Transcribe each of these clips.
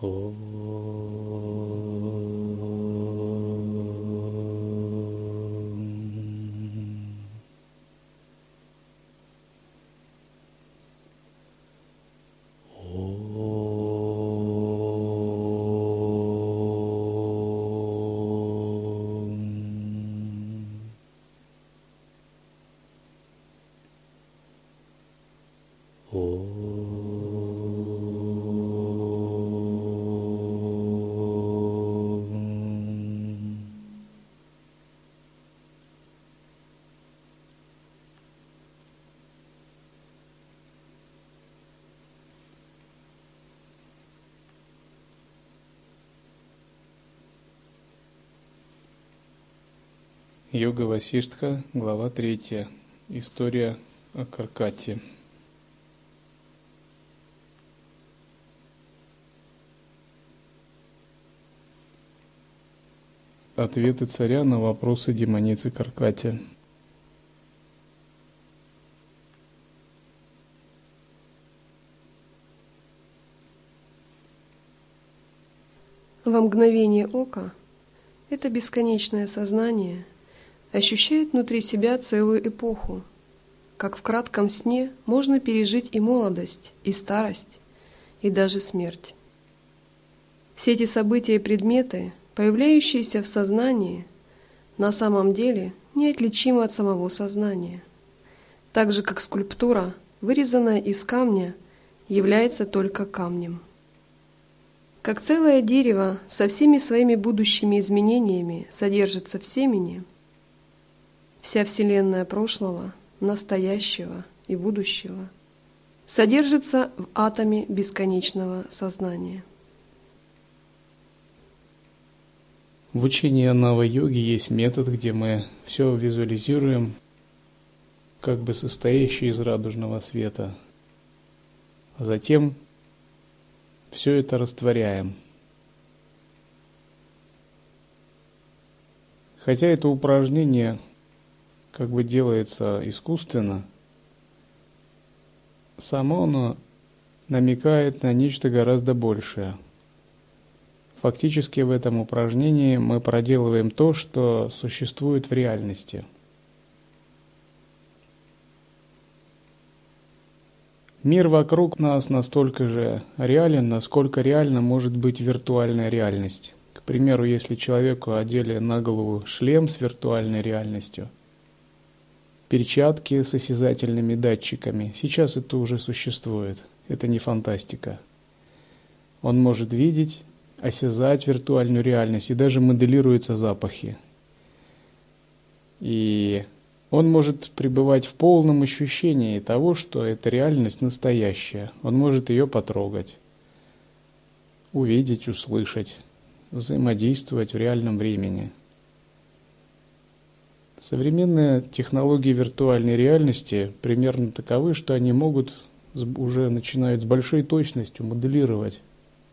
哦。Йога Васиштха, глава 3. История о Каркате. Ответы царя на вопросы демоницы Каркати. Во мгновение ока это бесконечное сознание – ощущает внутри себя целую эпоху. Как в кратком сне можно пережить и молодость, и старость, и даже смерть. Все эти события и предметы, появляющиеся в сознании, на самом деле неотличимы от самого сознания. Так же, как скульптура, вырезанная из камня, является только камнем. Как целое дерево со всеми своими будущими изменениями содержится в семени – Вся Вселенная прошлого, настоящего и будущего содержится в атоме бесконечного сознания. В учении новой йоги есть метод, где мы все визуализируем, как бы состоящий из радужного света. А затем все это растворяем. Хотя это упражнение как бы делается искусственно, само оно намекает на нечто гораздо большее. Фактически в этом упражнении мы проделываем то, что существует в реальности. Мир вокруг нас настолько же реален, насколько реально может быть виртуальная реальность. К примеру, если человеку одели на голову шлем с виртуальной реальностью – перчатки с осязательными датчиками. Сейчас это уже существует. Это не фантастика. Он может видеть, осязать виртуальную реальность и даже моделируются запахи. И он может пребывать в полном ощущении того, что эта реальность настоящая. Он может ее потрогать, увидеть, услышать, взаимодействовать в реальном времени – Современные технологии виртуальной реальности примерно таковы, что они могут уже начинают с большой точностью моделировать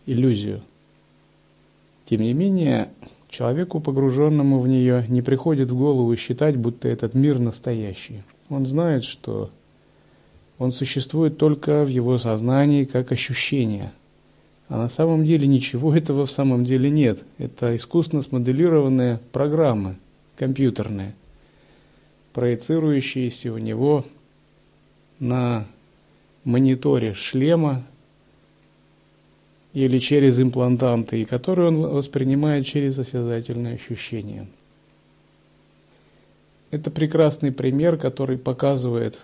иллюзию. Тем не менее, человеку, погруженному в нее, не приходит в голову считать, будто этот мир настоящий. Он знает, что он существует только в его сознании как ощущение. А на самом деле ничего этого в самом деле нет. Это искусственно смоделированные программы компьютерные проецирующиеся у него на мониторе шлема или через имплантанты, и которые он воспринимает через осязательные ощущения. Это прекрасный пример, который показывает,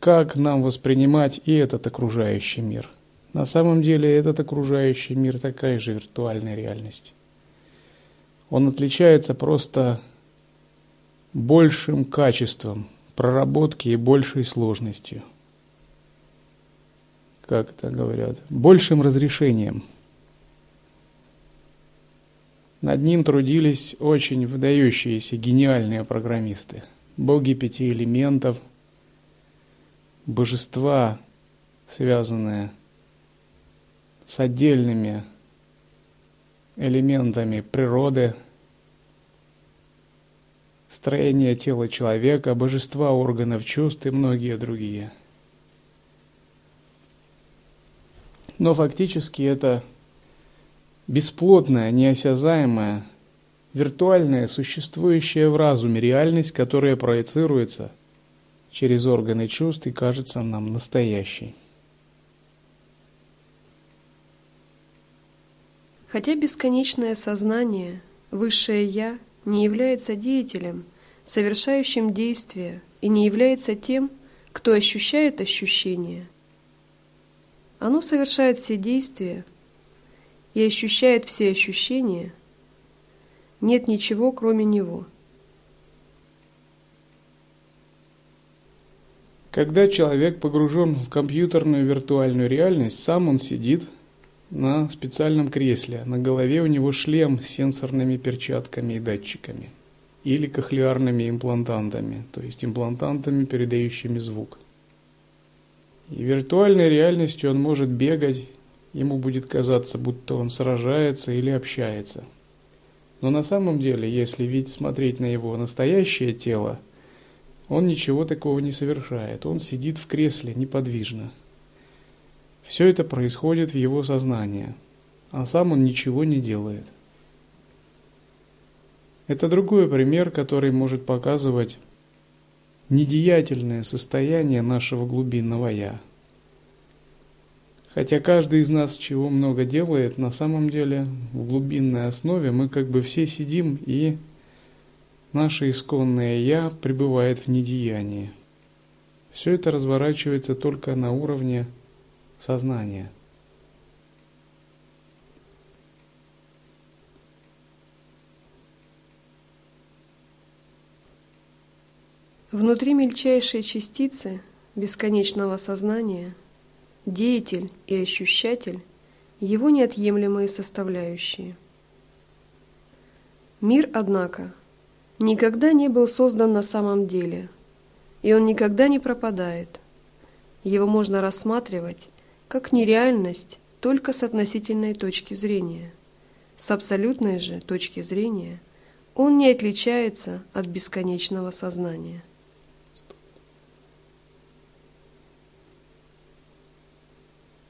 как нам воспринимать и этот окружающий мир. На самом деле этот окружающий мир такая же виртуальная реальность. Он отличается просто большим качеством проработки и большей сложностью. Как это говорят? Большим разрешением. Над ним трудились очень выдающиеся, гениальные программисты. Боги пяти элементов, божества, связанные с отдельными элементами природы – строение тела человека, божества органов чувств и многие другие. Но фактически это бесплотная, неосязаемая, виртуальная, существующая в разуме реальность, которая проецируется через органы чувств и кажется нам настоящей. Хотя бесконечное сознание, высшее Я, не является деятелем, совершающим действие, и не является тем, кто ощущает ощущения, оно совершает все действия и ощущает все ощущения. Нет ничего, кроме него. Когда человек погружен в компьютерную виртуальную реальность, сам он сидит на специальном кресле. На голове у него шлем с сенсорными перчатками и датчиками или кохлеарными имплантантами, то есть имплантантами, передающими звук. И виртуальной реальности он может бегать, ему будет казаться, будто он сражается или общается. Но на самом деле, если ведь смотреть на его настоящее тело, он ничего такого не совершает. Он сидит в кресле неподвижно. Все это происходит в его сознании, а сам он ничего не делает. Это другой пример, который может показывать недеятельное состояние нашего глубинного «я». Хотя каждый из нас чего много делает, на самом деле в глубинной основе мы как бы все сидим и наше исконное «я» пребывает в недеянии. Все это разворачивается только на уровне сознания – Внутри мельчайшей частицы бесконечного сознания деятель и ощущатель – его неотъемлемые составляющие. Мир, однако, никогда не был создан на самом деле, и он никогда не пропадает. Его можно рассматривать как нереальность только с относительной точки зрения. С абсолютной же точки зрения он не отличается от бесконечного сознания.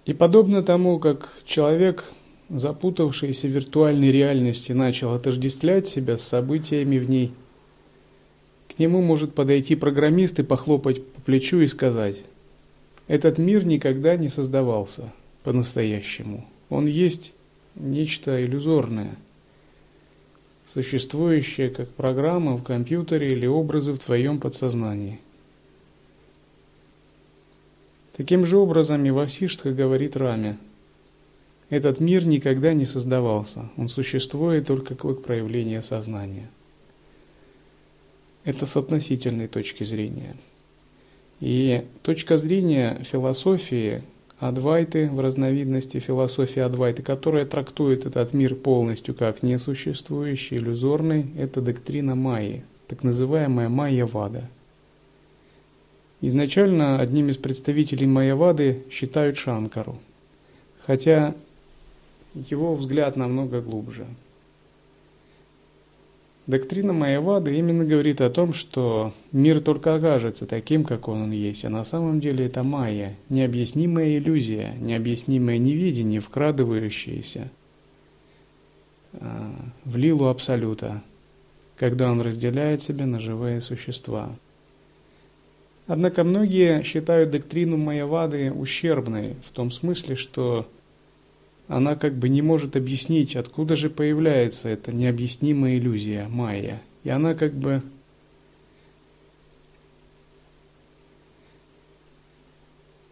И подобно тому, как человек, запутавшийся в виртуальной реальности, начал отождествлять себя с событиями в ней, к нему может подойти программист и похлопать по плечу и сказать, этот мир никогда не создавался по-настоящему. Он есть нечто иллюзорное, существующее как программа в компьютере или образы в твоем подсознании – Таким же образом и Васиштха говорит Раме. Этот мир никогда не создавался, он существует только как проявление сознания. Это с относительной точки зрения. И точка зрения философии Адвайты в разновидности философии Адвайты, которая трактует этот мир полностью как несуществующий, иллюзорный, это доктрина Майи, так называемая Майя-вада – Изначально одним из представителей Майявады считают Шанкару, хотя его взгляд намного глубже. Доктрина Майявады именно говорит о том, что мир только окажется таким, как он есть, а на самом деле это майя, необъяснимая иллюзия, необъяснимое невидение, вкрадывающееся а, в лилу Абсолюта, когда он разделяет себя на живые существа. Однако многие считают доктрину Майявады ущербной, в том смысле, что она как бы не может объяснить, откуда же появляется эта необъяснимая иллюзия майя. И она как бы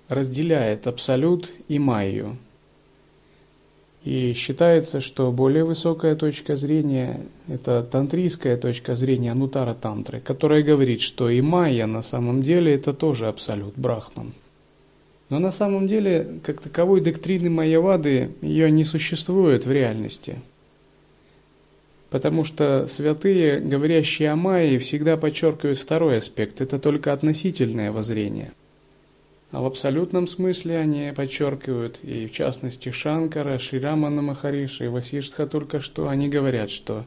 разделяет абсолют и майю. И считается, что более высокая точка зрения – это тантрийская точка зрения Анутара Тантры, которая говорит, что и майя на самом деле это тоже абсолют, брахман. Но на самом деле, как таковой доктрины майявады, ее не существует в реальности. Потому что святые, говорящие о майе, всегда подчеркивают второй аспект – это только относительное воззрение – а в абсолютном смысле они подчеркивают, и в частности Шанкара, Ширамана Махариша и Васиштха только что, они говорят, что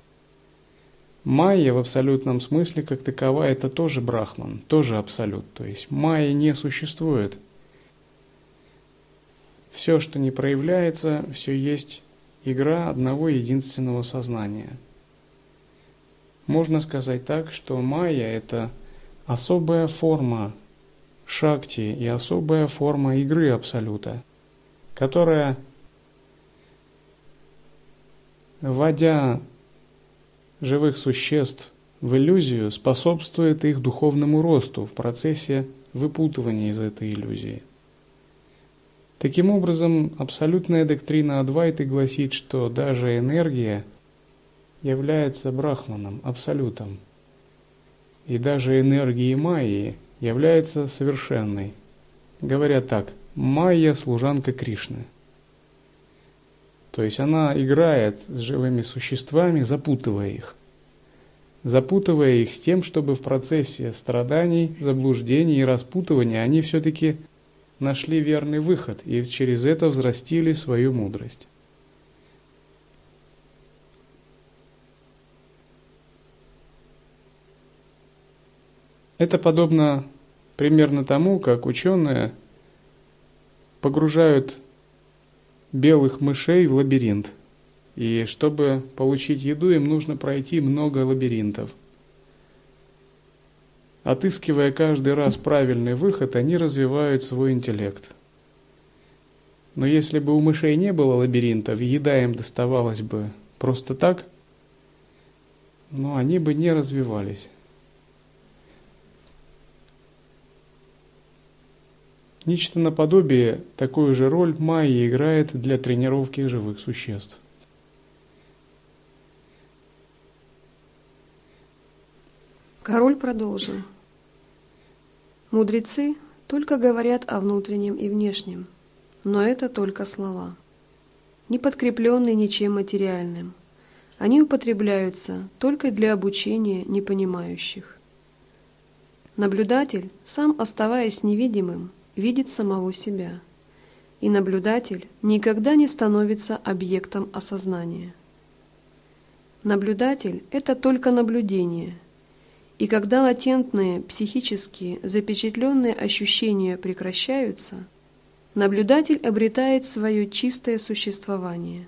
Майя в абсолютном смысле как таковая это тоже брахман, тоже абсолют. То есть майя не существует. Все, что не проявляется, все есть игра одного единственного сознания. Можно сказать так, что майя – это особая форма шакти и особая форма игры Абсолюта, которая, вводя живых существ в иллюзию, способствует их духовному росту в процессе выпутывания из этой иллюзии. Таким образом, абсолютная доктрина Адвайты гласит, что даже энергия является брахманом, абсолютом. И даже энергия Майи является совершенной. Говорят так, Майя – служанка Кришны. То есть она играет с живыми существами, запутывая их. Запутывая их с тем, чтобы в процессе страданий, заблуждений и распутывания они все-таки нашли верный выход и через это взрастили свою мудрость. Это подобно примерно тому, как ученые погружают белых мышей в лабиринт. И чтобы получить еду, им нужно пройти много лабиринтов – Отыскивая каждый раз правильный выход, они развивают свой интеллект. Но если бы у мышей не было лабиринтов, еда им доставалась бы просто так, но они бы не развивались. Нечто наподобие такую же роль майя играет для тренировки живых существ. Король продолжил. Мудрецы только говорят о внутреннем и внешнем, но это только слова, не подкрепленные ничем материальным. Они употребляются только для обучения непонимающих. Наблюдатель, сам оставаясь невидимым, видит самого себя, и наблюдатель никогда не становится объектом осознания. Наблюдатель – это только наблюдение – и когда латентные, психические, запечатленные ощущения прекращаются, наблюдатель обретает свое чистое существование.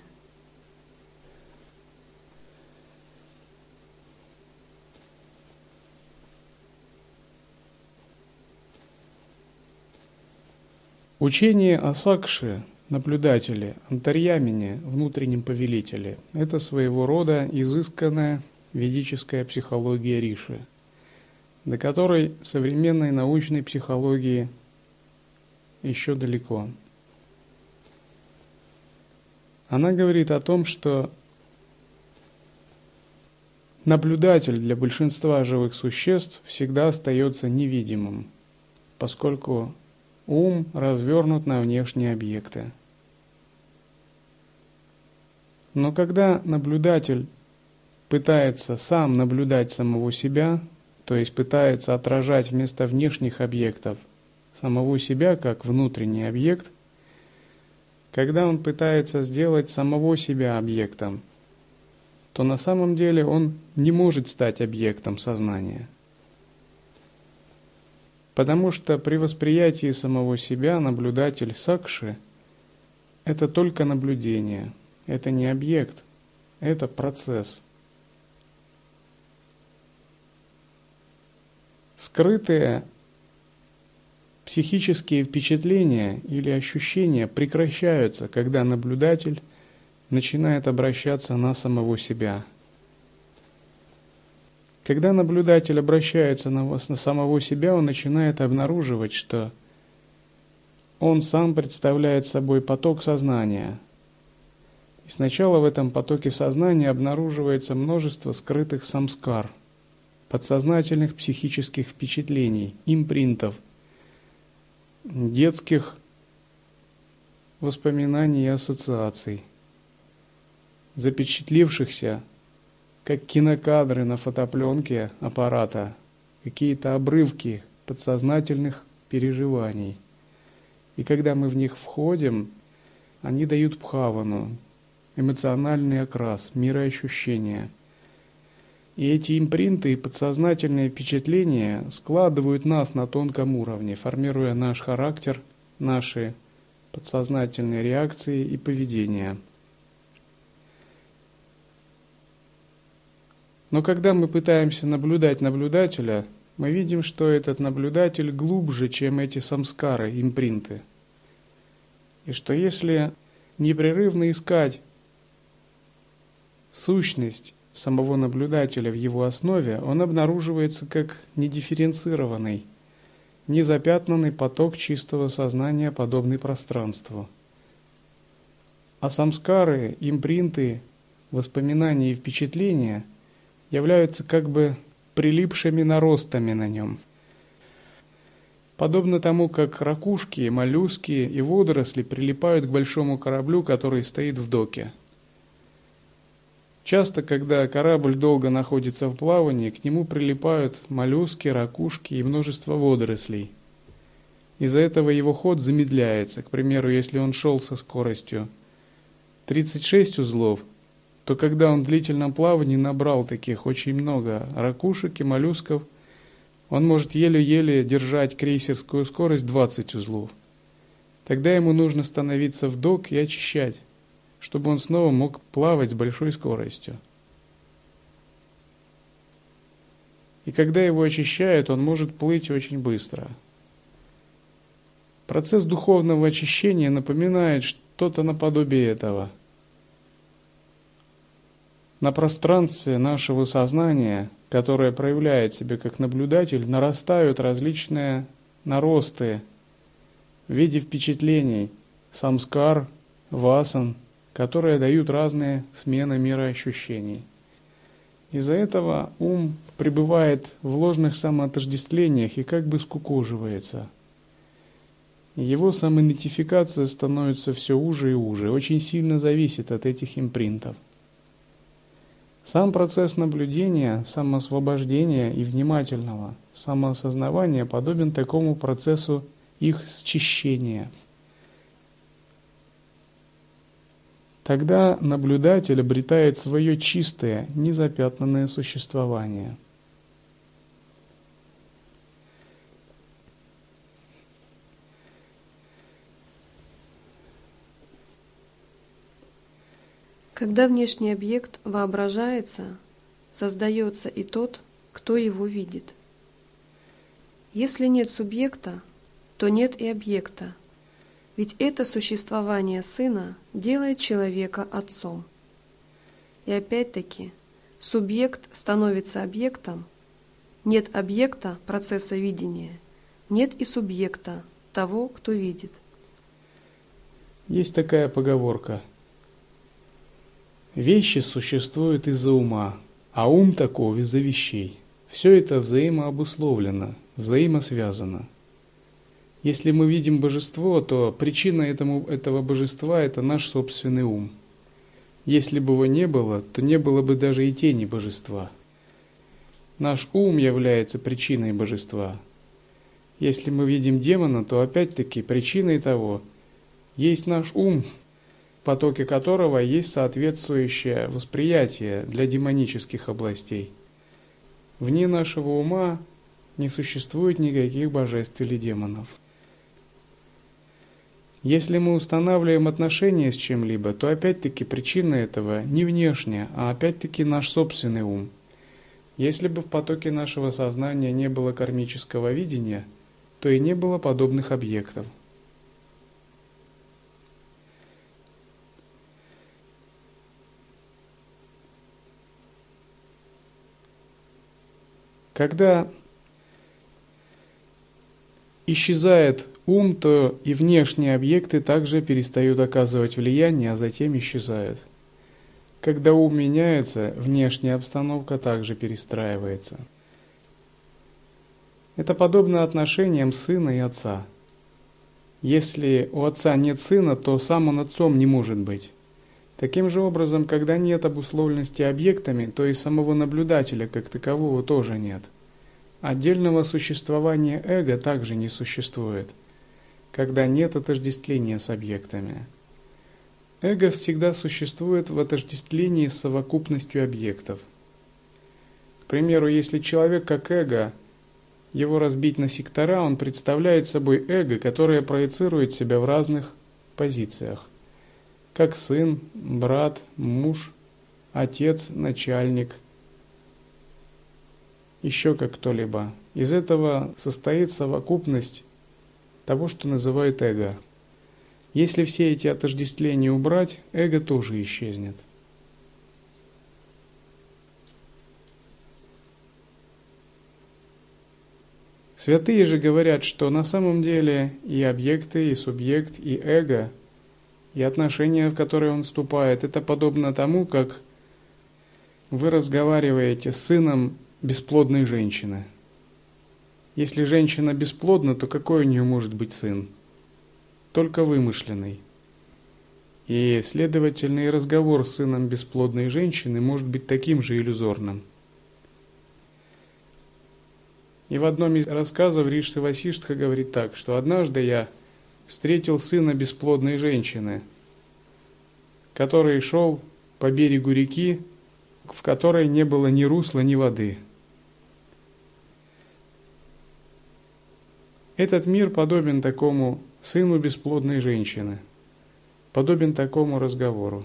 Учение о Сакше, наблюдателе, антарьямине, внутреннем повелителе – это своего рода изысканная ведическая психология Риши – до которой современной научной психологии еще далеко. Она говорит о том, что наблюдатель для большинства живых существ всегда остается невидимым, поскольку ум развернут на внешние объекты. Но когда наблюдатель пытается сам наблюдать самого себя, то есть пытается отражать вместо внешних объектов самого себя как внутренний объект, когда он пытается сделать самого себя объектом, то на самом деле он не может стать объектом сознания. Потому что при восприятии самого себя наблюдатель сакши – это только наблюдение, это не объект, это процесс – Скрытые психические впечатления или ощущения прекращаются, когда наблюдатель начинает обращаться на самого себя. Когда наблюдатель обращается на, вас, на самого себя, он начинает обнаруживать, что он сам представляет собой поток сознания. И сначала в этом потоке сознания обнаруживается множество скрытых самскар – подсознательных психических впечатлений, импринтов, детских воспоминаний и ассоциаций, запечатлившихся, как кинокадры на фотопленке аппарата, какие-то обрывки подсознательных переживаний. И когда мы в них входим, они дают пхавану, эмоциональный окрас, мироощущения – и эти импринты и подсознательные впечатления складывают нас на тонком уровне, формируя наш характер, наши подсознательные реакции и поведения. Но когда мы пытаемся наблюдать наблюдателя, мы видим, что этот наблюдатель глубже, чем эти самскары, импринты. И что если непрерывно искать сущность самого наблюдателя в его основе, он обнаруживается как недифференцированный, незапятнанный поток чистого сознания, подобный пространству. А самскары, импринты, воспоминания и впечатления являются как бы прилипшими наростами на нем. Подобно тому, как ракушки, моллюски и водоросли прилипают к большому кораблю, который стоит в доке – Часто, когда корабль долго находится в плавании, к нему прилипают моллюски, ракушки и множество водорослей. Из-за этого его ход замедляется. К примеру, если он шел со скоростью 36 узлов, то когда он в длительном плавании набрал таких очень много ракушек и моллюсков, он может еле-еле держать крейсерскую скорость 20 узлов. Тогда ему нужно становиться в док и очищать чтобы он снова мог плавать с большой скоростью. И когда его очищают, он может плыть очень быстро. Процесс духовного очищения напоминает что-то наподобие этого. На пространстве нашего сознания, которое проявляет себя как наблюдатель, нарастают различные наросты в виде впечатлений, самскар, васан – которые дают разные смены мироощущений. Из-за этого ум пребывает в ложных самоотождествлениях и как бы скукоживается. Его самоидентификация становится все уже и уже, очень сильно зависит от этих импринтов. Сам процесс наблюдения, самоосвобождения и внимательного самоосознавания подобен такому процессу их счищения – Тогда наблюдатель обретает свое чистое, незапятнанное существование. Когда внешний объект воображается, создается и тот, кто его видит. Если нет субъекта, то нет и объекта – ведь это существование Сына делает человека Отцом. И опять-таки, субъект становится объектом, нет объекта процесса видения, нет и субъекта того, кто видит. Есть такая поговорка. Вещи существуют из-за ума, а ум таков из-за вещей. Все это взаимообусловлено, взаимосвязано – если мы видим божество, то причина этому, этого божества – это наш собственный ум. Если бы его не было, то не было бы даже и тени божества. Наш ум является причиной божества. Если мы видим демона, то опять-таки причиной того есть наш ум, в потоке которого есть соответствующее восприятие для демонических областей. Вне нашего ума не существует никаких божеств или демонов. Если мы устанавливаем отношения с чем-либо, то опять-таки причина этого не внешняя, а опять-таки наш собственный ум. Если бы в потоке нашего сознания не было кармического видения, то и не было подобных объектов. Когда исчезает ум, то и внешние объекты также перестают оказывать влияние, а затем исчезают. Когда ум меняется, внешняя обстановка также перестраивается. Это подобно отношениям сына и отца. Если у отца нет сына, то сам он отцом не может быть. Таким же образом, когда нет обусловленности объектами, то и самого наблюдателя как такового тоже нет – Отдельного существования эго также не существует, когда нет отождествления с объектами. Эго всегда существует в отождествлении с совокупностью объектов. К примеру, если человек как эго, его разбить на сектора, он представляет собой эго, которое проецирует себя в разных позициях, как сын, брат, муж, отец, начальник, еще как кто-либо. Из этого состоит совокупность того, что называют эго. Если все эти отождествления убрать, эго тоже исчезнет. Святые же говорят, что на самом деле и объекты, и субъект, и эго, и отношения, в которые он вступает, это подобно тому, как вы разговариваете с сыном бесплодной женщины. Если женщина бесплодна, то какой у нее может быть сын? Только вымышленный. И, следовательно, и разговор с сыном бесплодной женщины может быть таким же иллюзорным – и в одном из рассказов Риши Васиштха говорит так, что однажды я встретил сына бесплодной женщины, который шел по берегу реки, в которой не было ни русла, ни воды. Этот мир подобен такому сыну бесплодной женщины, подобен такому разговору.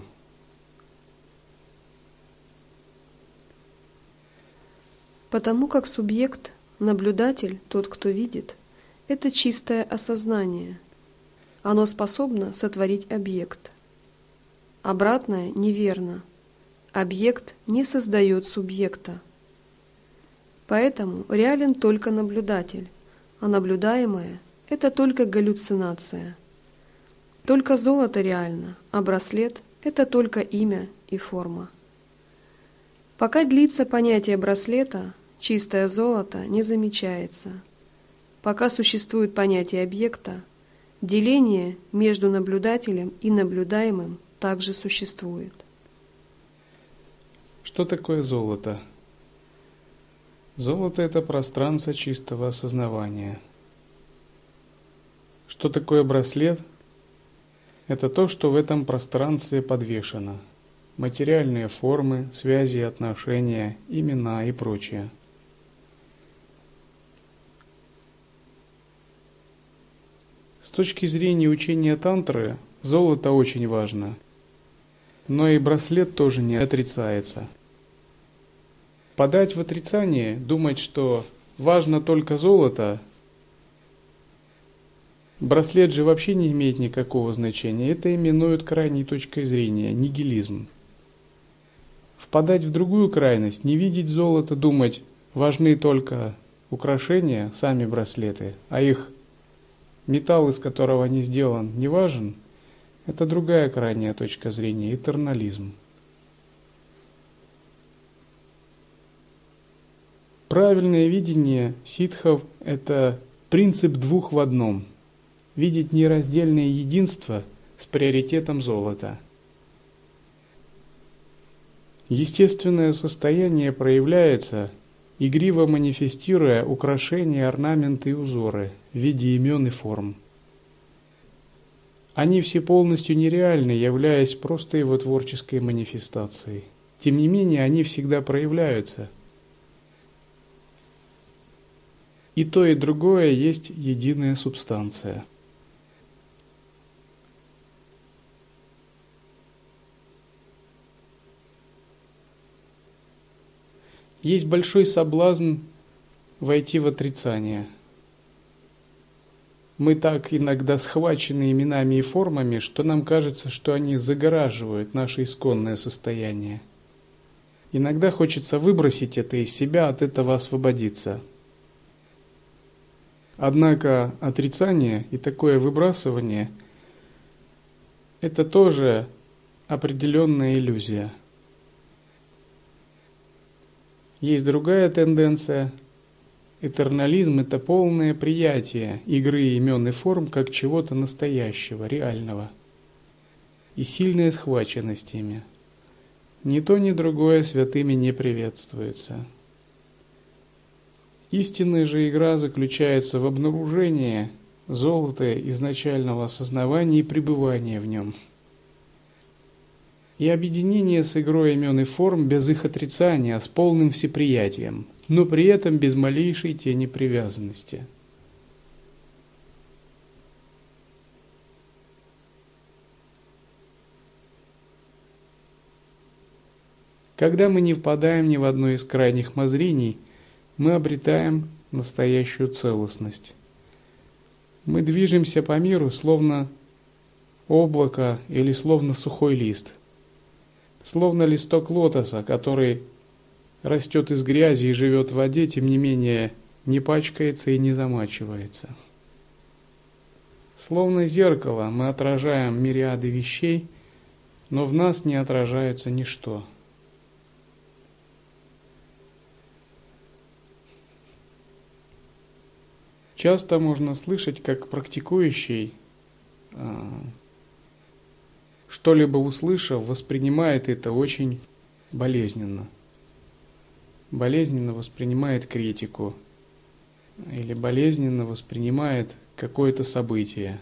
Потому как субъект Наблюдатель, тот, кто видит, это чистое осознание. Оно способно сотворить объект. Обратное неверно. Объект не создает субъекта. Поэтому реален только наблюдатель, а наблюдаемое – это только галлюцинация. Только золото реально, а браслет – это только имя и форма. Пока длится понятие браслета, чистое золото не замечается. Пока существует понятие объекта, деление между наблюдателем и наблюдаемым также существует. Что такое золото? Золото – это пространство чистого осознавания. Что такое браслет? Это то, что в этом пространстве подвешено. Материальные формы, связи, отношения, имена и прочее – С точки зрения учения тантры, золото очень важно. Но и браслет тоже не отрицается. Подать в отрицание, думать, что важно только золото, браслет же вообще не имеет никакого значения. Это именуют крайней точкой зрения, нигилизм. Впадать в другую крайность, не видеть золото, думать, важны только украшения, сами браслеты, а их металл, из которого они сделан, не важен, это другая крайняя точка зрения, этернализм. Правильное видение ситхов – это принцип двух в одном. Видеть нераздельное единство с приоритетом золота. Естественное состояние проявляется – игриво манифестируя украшения, орнаменты и узоры в виде имен и форм. Они все полностью нереальны, являясь просто его творческой манифестацией. Тем не менее, они всегда проявляются. И то, и другое есть единая субстанция – Есть большой соблазн войти в отрицание. Мы так иногда схвачены именами и формами, что нам кажется, что они загораживают наше исконное состояние. Иногда хочется выбросить это из себя, от этого освободиться. Однако отрицание и такое выбрасывание – это тоже определенная иллюзия – есть другая тенденция. Этернализм – это полное приятие игры имен и форм как чего-то настоящего, реального. И сильная схваченность ими. Ни то, ни другое святыми не приветствуется. Истинная же игра заключается в обнаружении золота изначального осознавания и пребывания в нем. И объединение с игрой имен и форм без их отрицания, с полным всеприятием, но при этом без малейшей тени привязанности. Когда мы не впадаем ни в одно из крайних мозрений – мы обретаем настоящую целостность. Мы движемся по миру, словно облако или словно сухой лист, словно листок лотоса, который растет из грязи и живет в воде, тем не менее не пачкается и не замачивается. Словно зеркало мы отражаем мириады вещей, но в нас не отражается ничто. Часто можно слышать, как практикующий, а, что-либо услышав, воспринимает это очень болезненно. Болезненно воспринимает критику или болезненно воспринимает какое-то событие.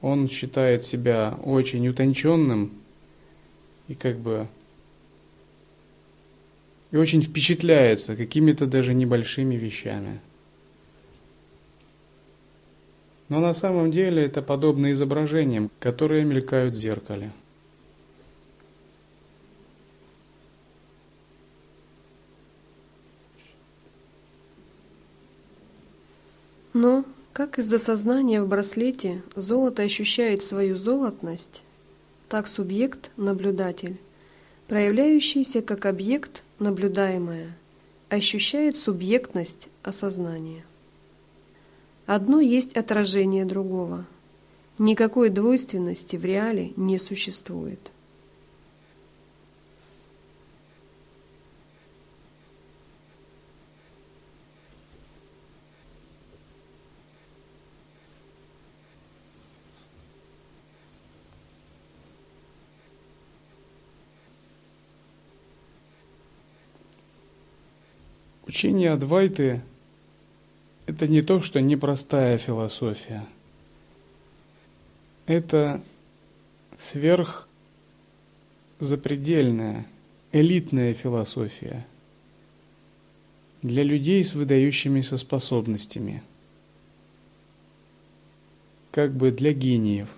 Он считает себя очень утонченным и как бы и очень впечатляется какими-то даже небольшими вещами. Но на самом деле это подобно изображениям, которые мелькают в зеркале. Но, как из-за сознания в браслете золото ощущает свою золотность, так субъект – наблюдатель, проявляющийся как объект – наблюдаемое, ощущает субъектность осознания. Одно есть отражение другого. Никакой двойственности в реале не существует. Учение Адвайты это не то, что непростая философия. Это сверх запредельная, элитная философия для людей с выдающимися способностями, как бы для гениев.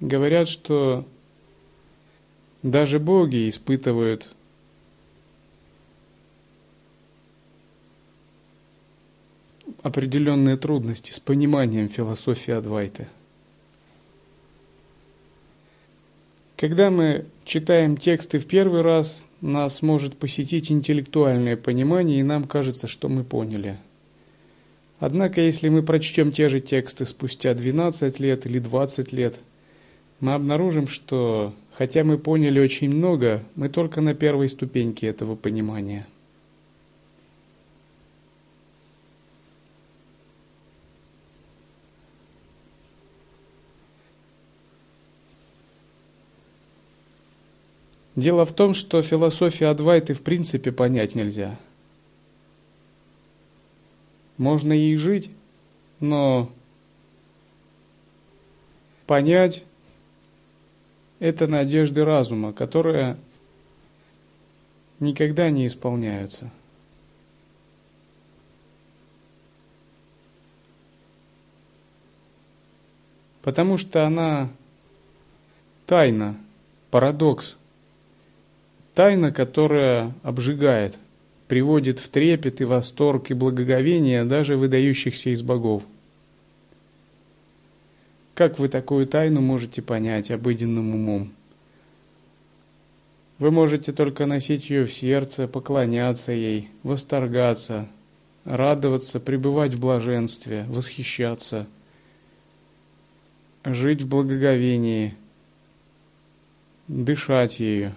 Говорят, что даже боги испытывают определенные трудности с пониманием философии Адвайты. Когда мы читаем тексты в первый раз, нас может посетить интеллектуальное понимание, и нам кажется, что мы поняли. Однако, если мы прочтем те же тексты спустя 12 лет или 20 лет, мы обнаружим, что, хотя мы поняли очень много, мы только на первой ступеньке этого понимания – Дело в том, что философию Адвайты в принципе понять нельзя. Можно ей жить, но понять – это надежды разума, которые никогда не исполняются. Потому что она тайна, парадокс – Тайна, которая обжигает, приводит в трепет и восторг и благоговение даже выдающихся из богов. Как вы такую тайну можете понять обыденным умом? Вы можете только носить ее в сердце, поклоняться ей, восторгаться, радоваться, пребывать в блаженстве, восхищаться, жить в благоговении, дышать ею.